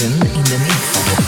In the mix.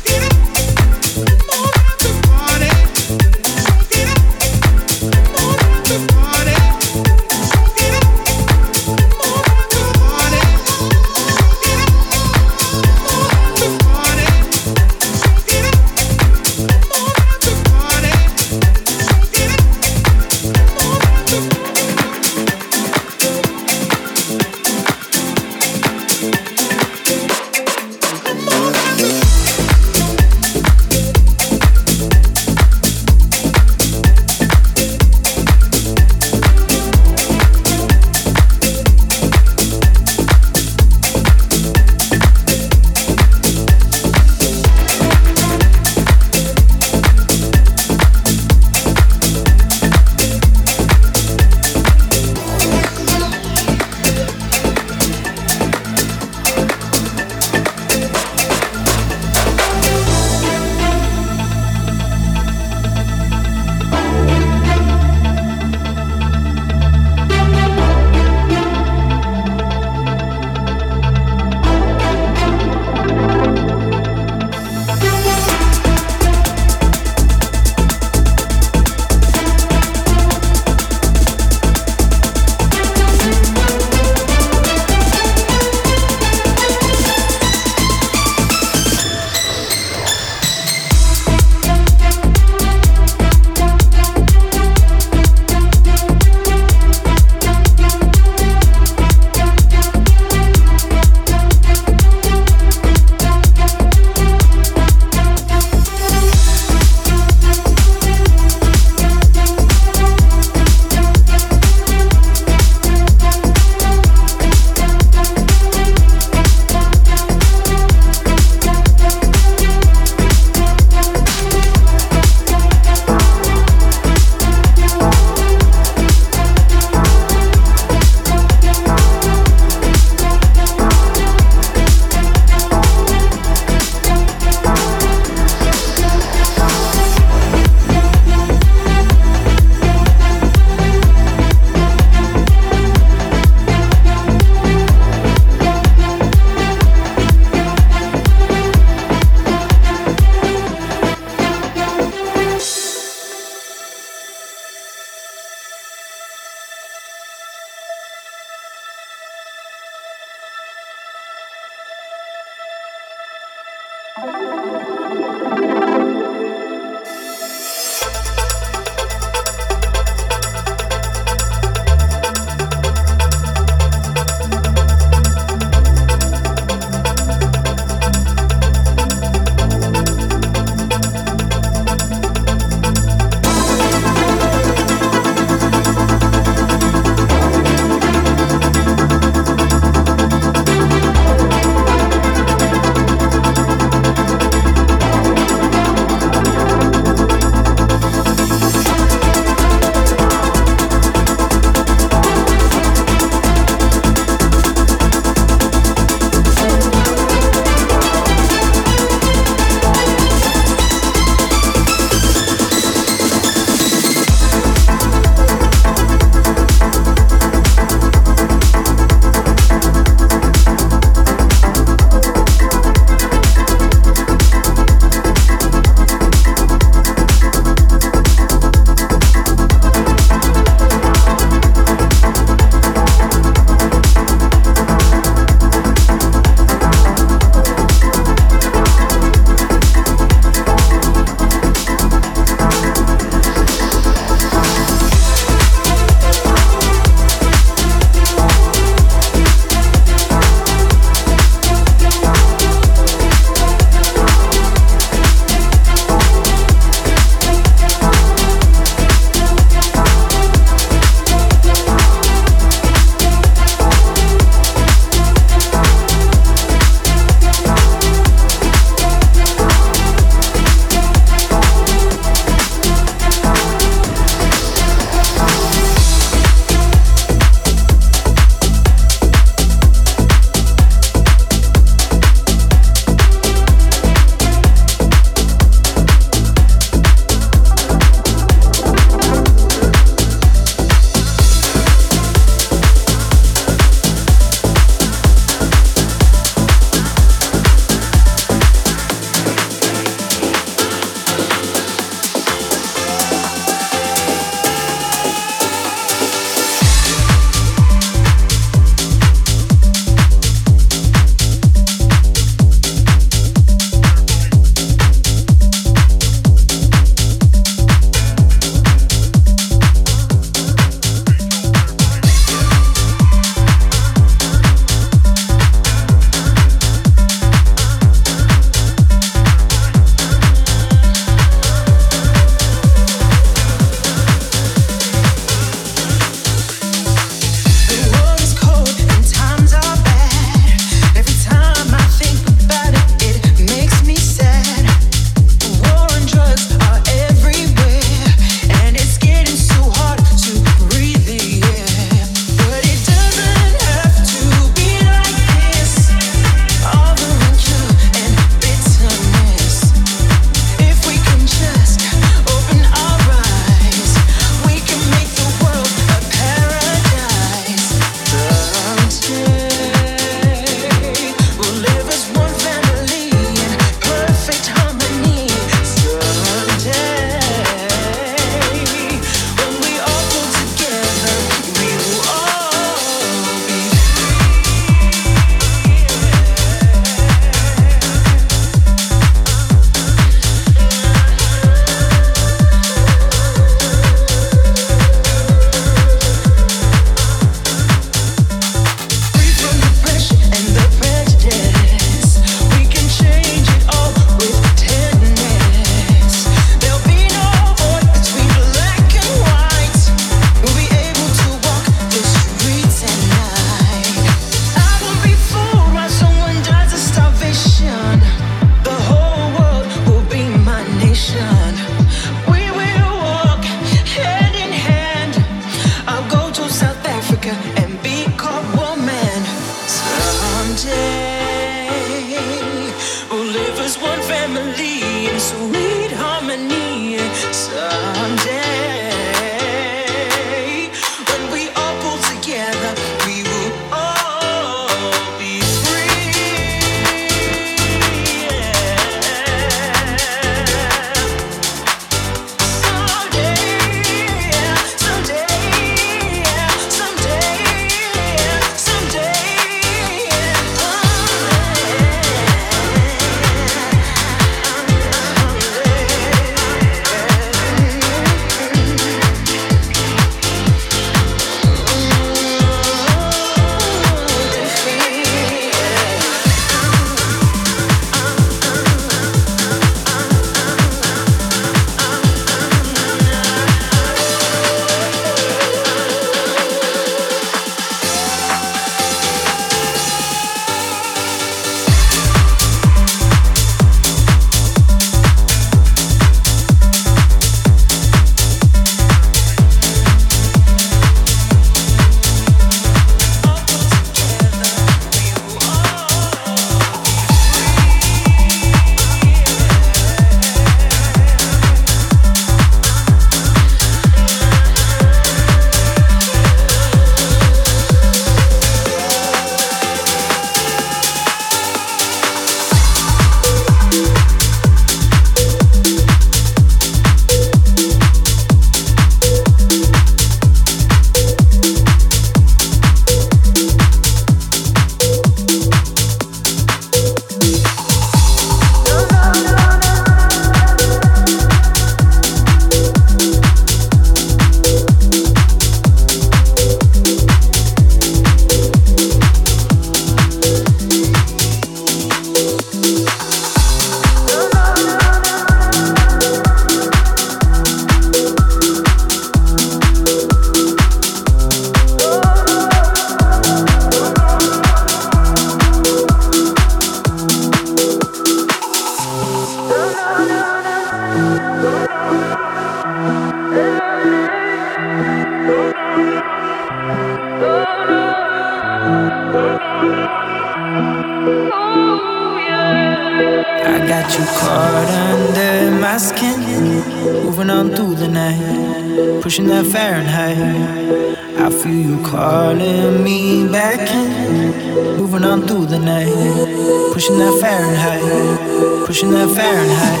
Night, pushing that Fahrenheit. I feel you calling me back in, moving on through the night, pushing that Fahrenheit, pushing that Fahrenheit.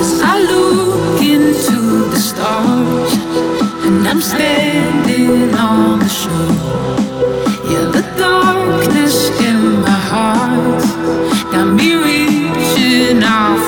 As I look into the stars, and I'm standing on the shore. Yeah, the darkness in my heart got me reaching out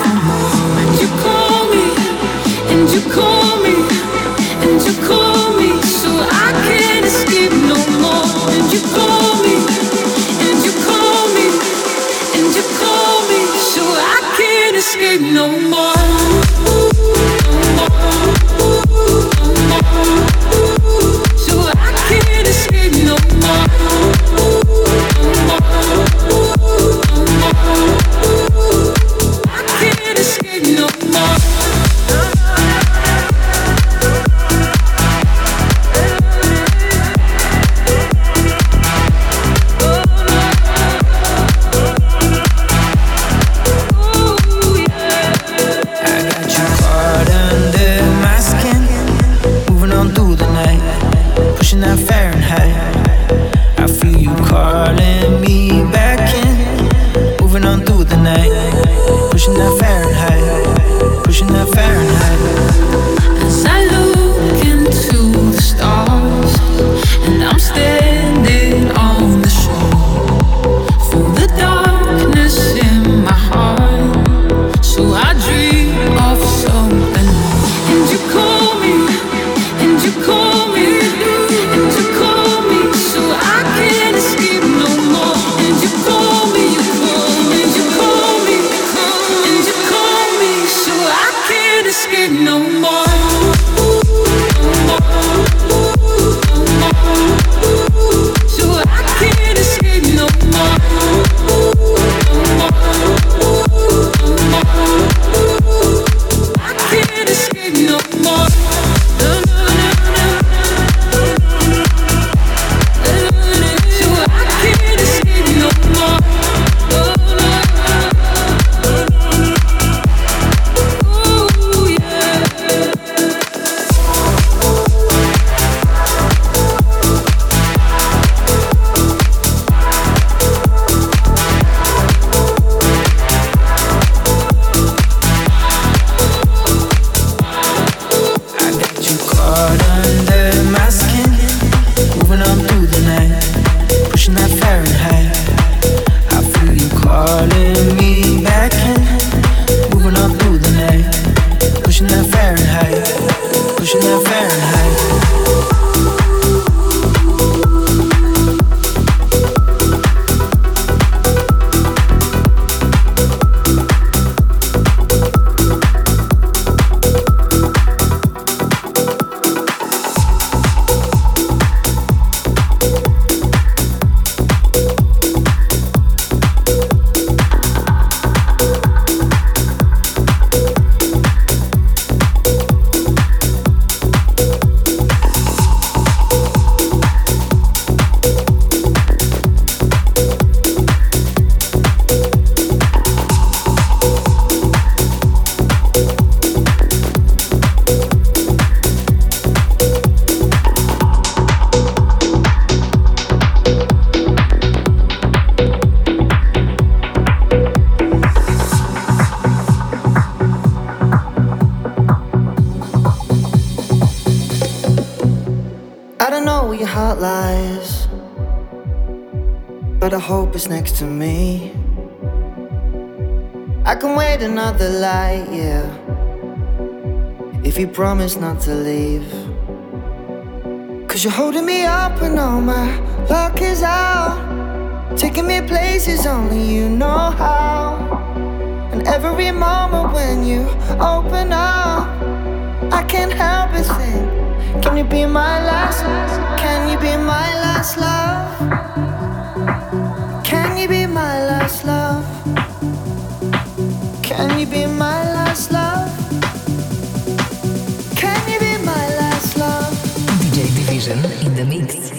to me. I can wait another light, yeah. If you promise not to leave. Cause you're holding me up when all my luck is out. Taking me places only you know how. And every moment when you open up, I can't help but think. Can you be my last? Can you be my last love? You be my last love? Can you be my last love? Can you be my last love? DJ Division in the mix.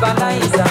Nile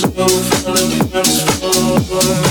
So from the dance floor.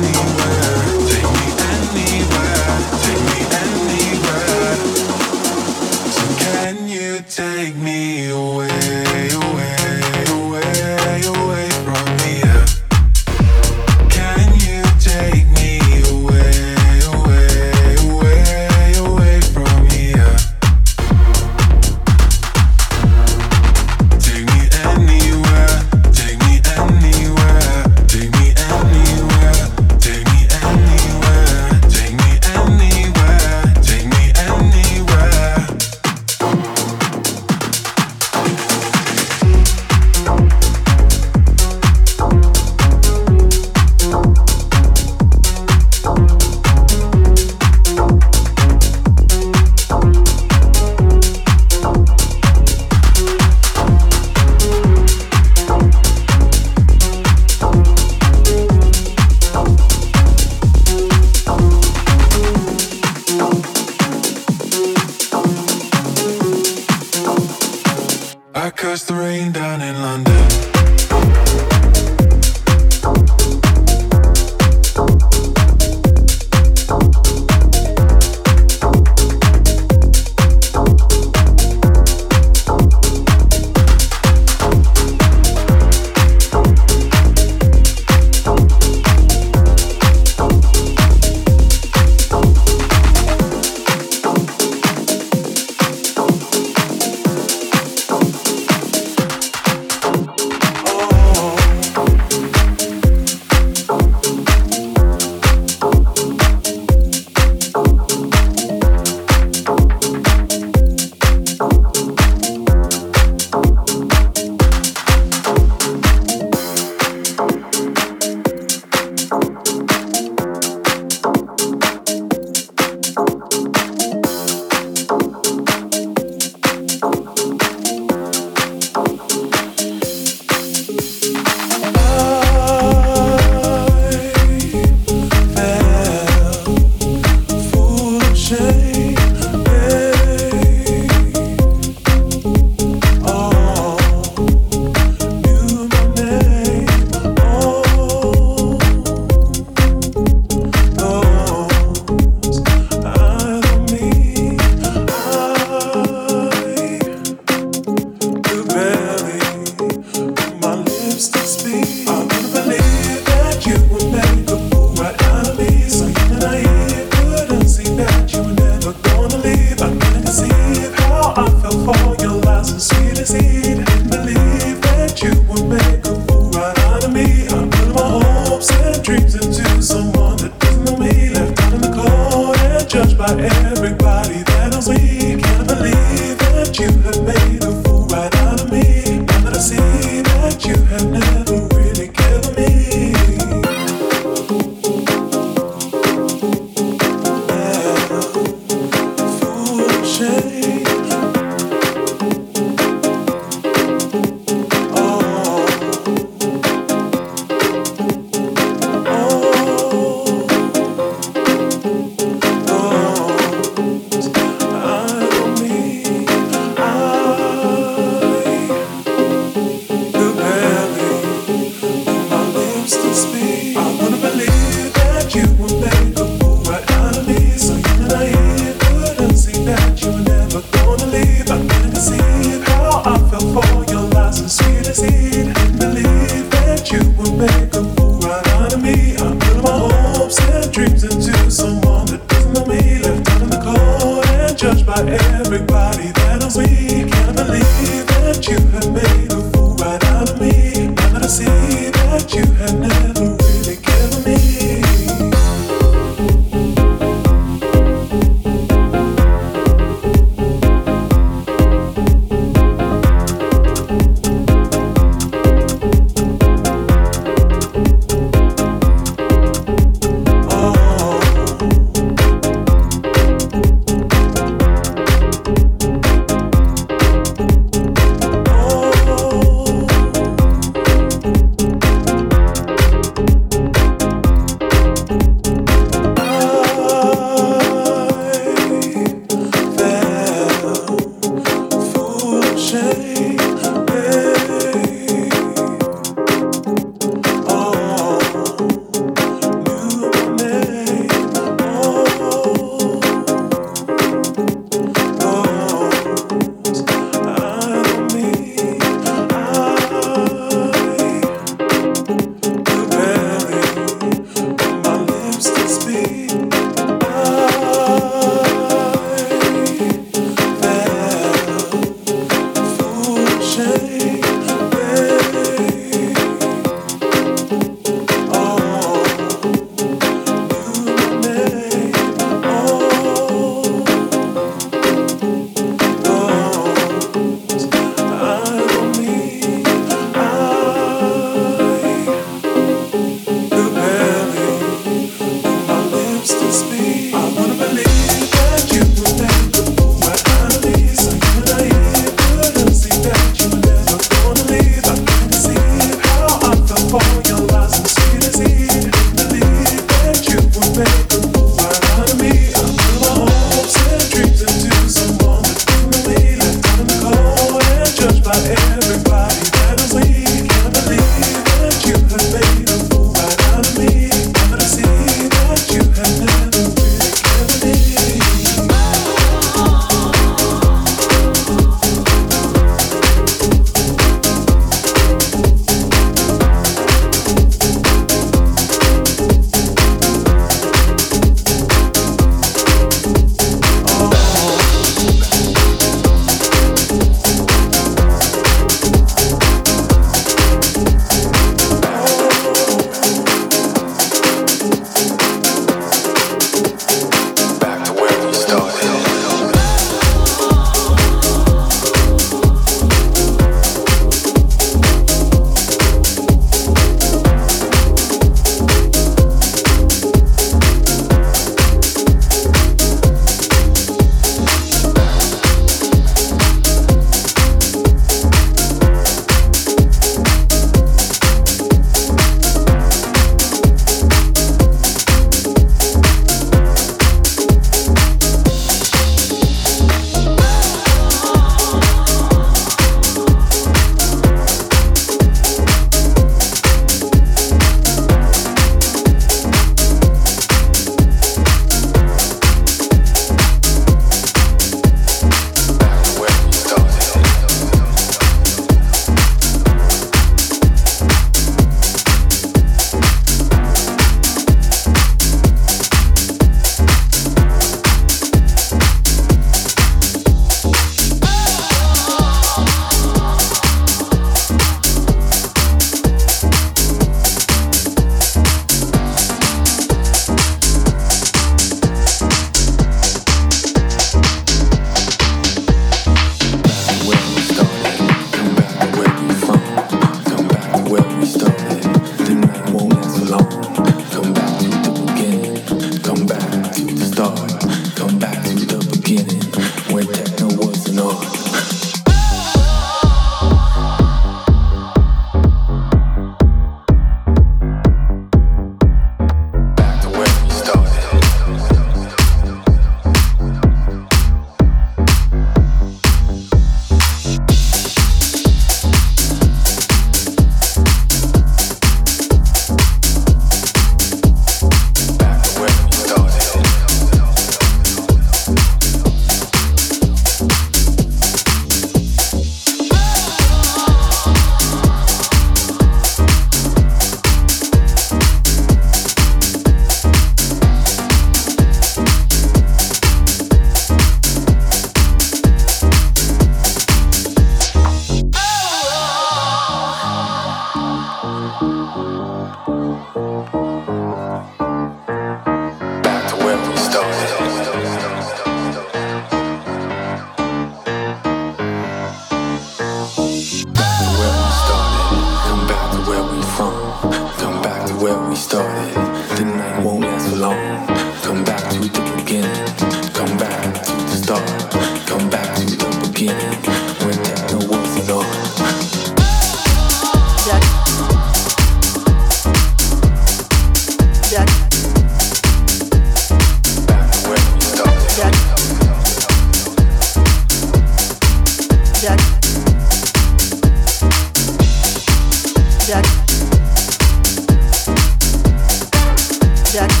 Beginning.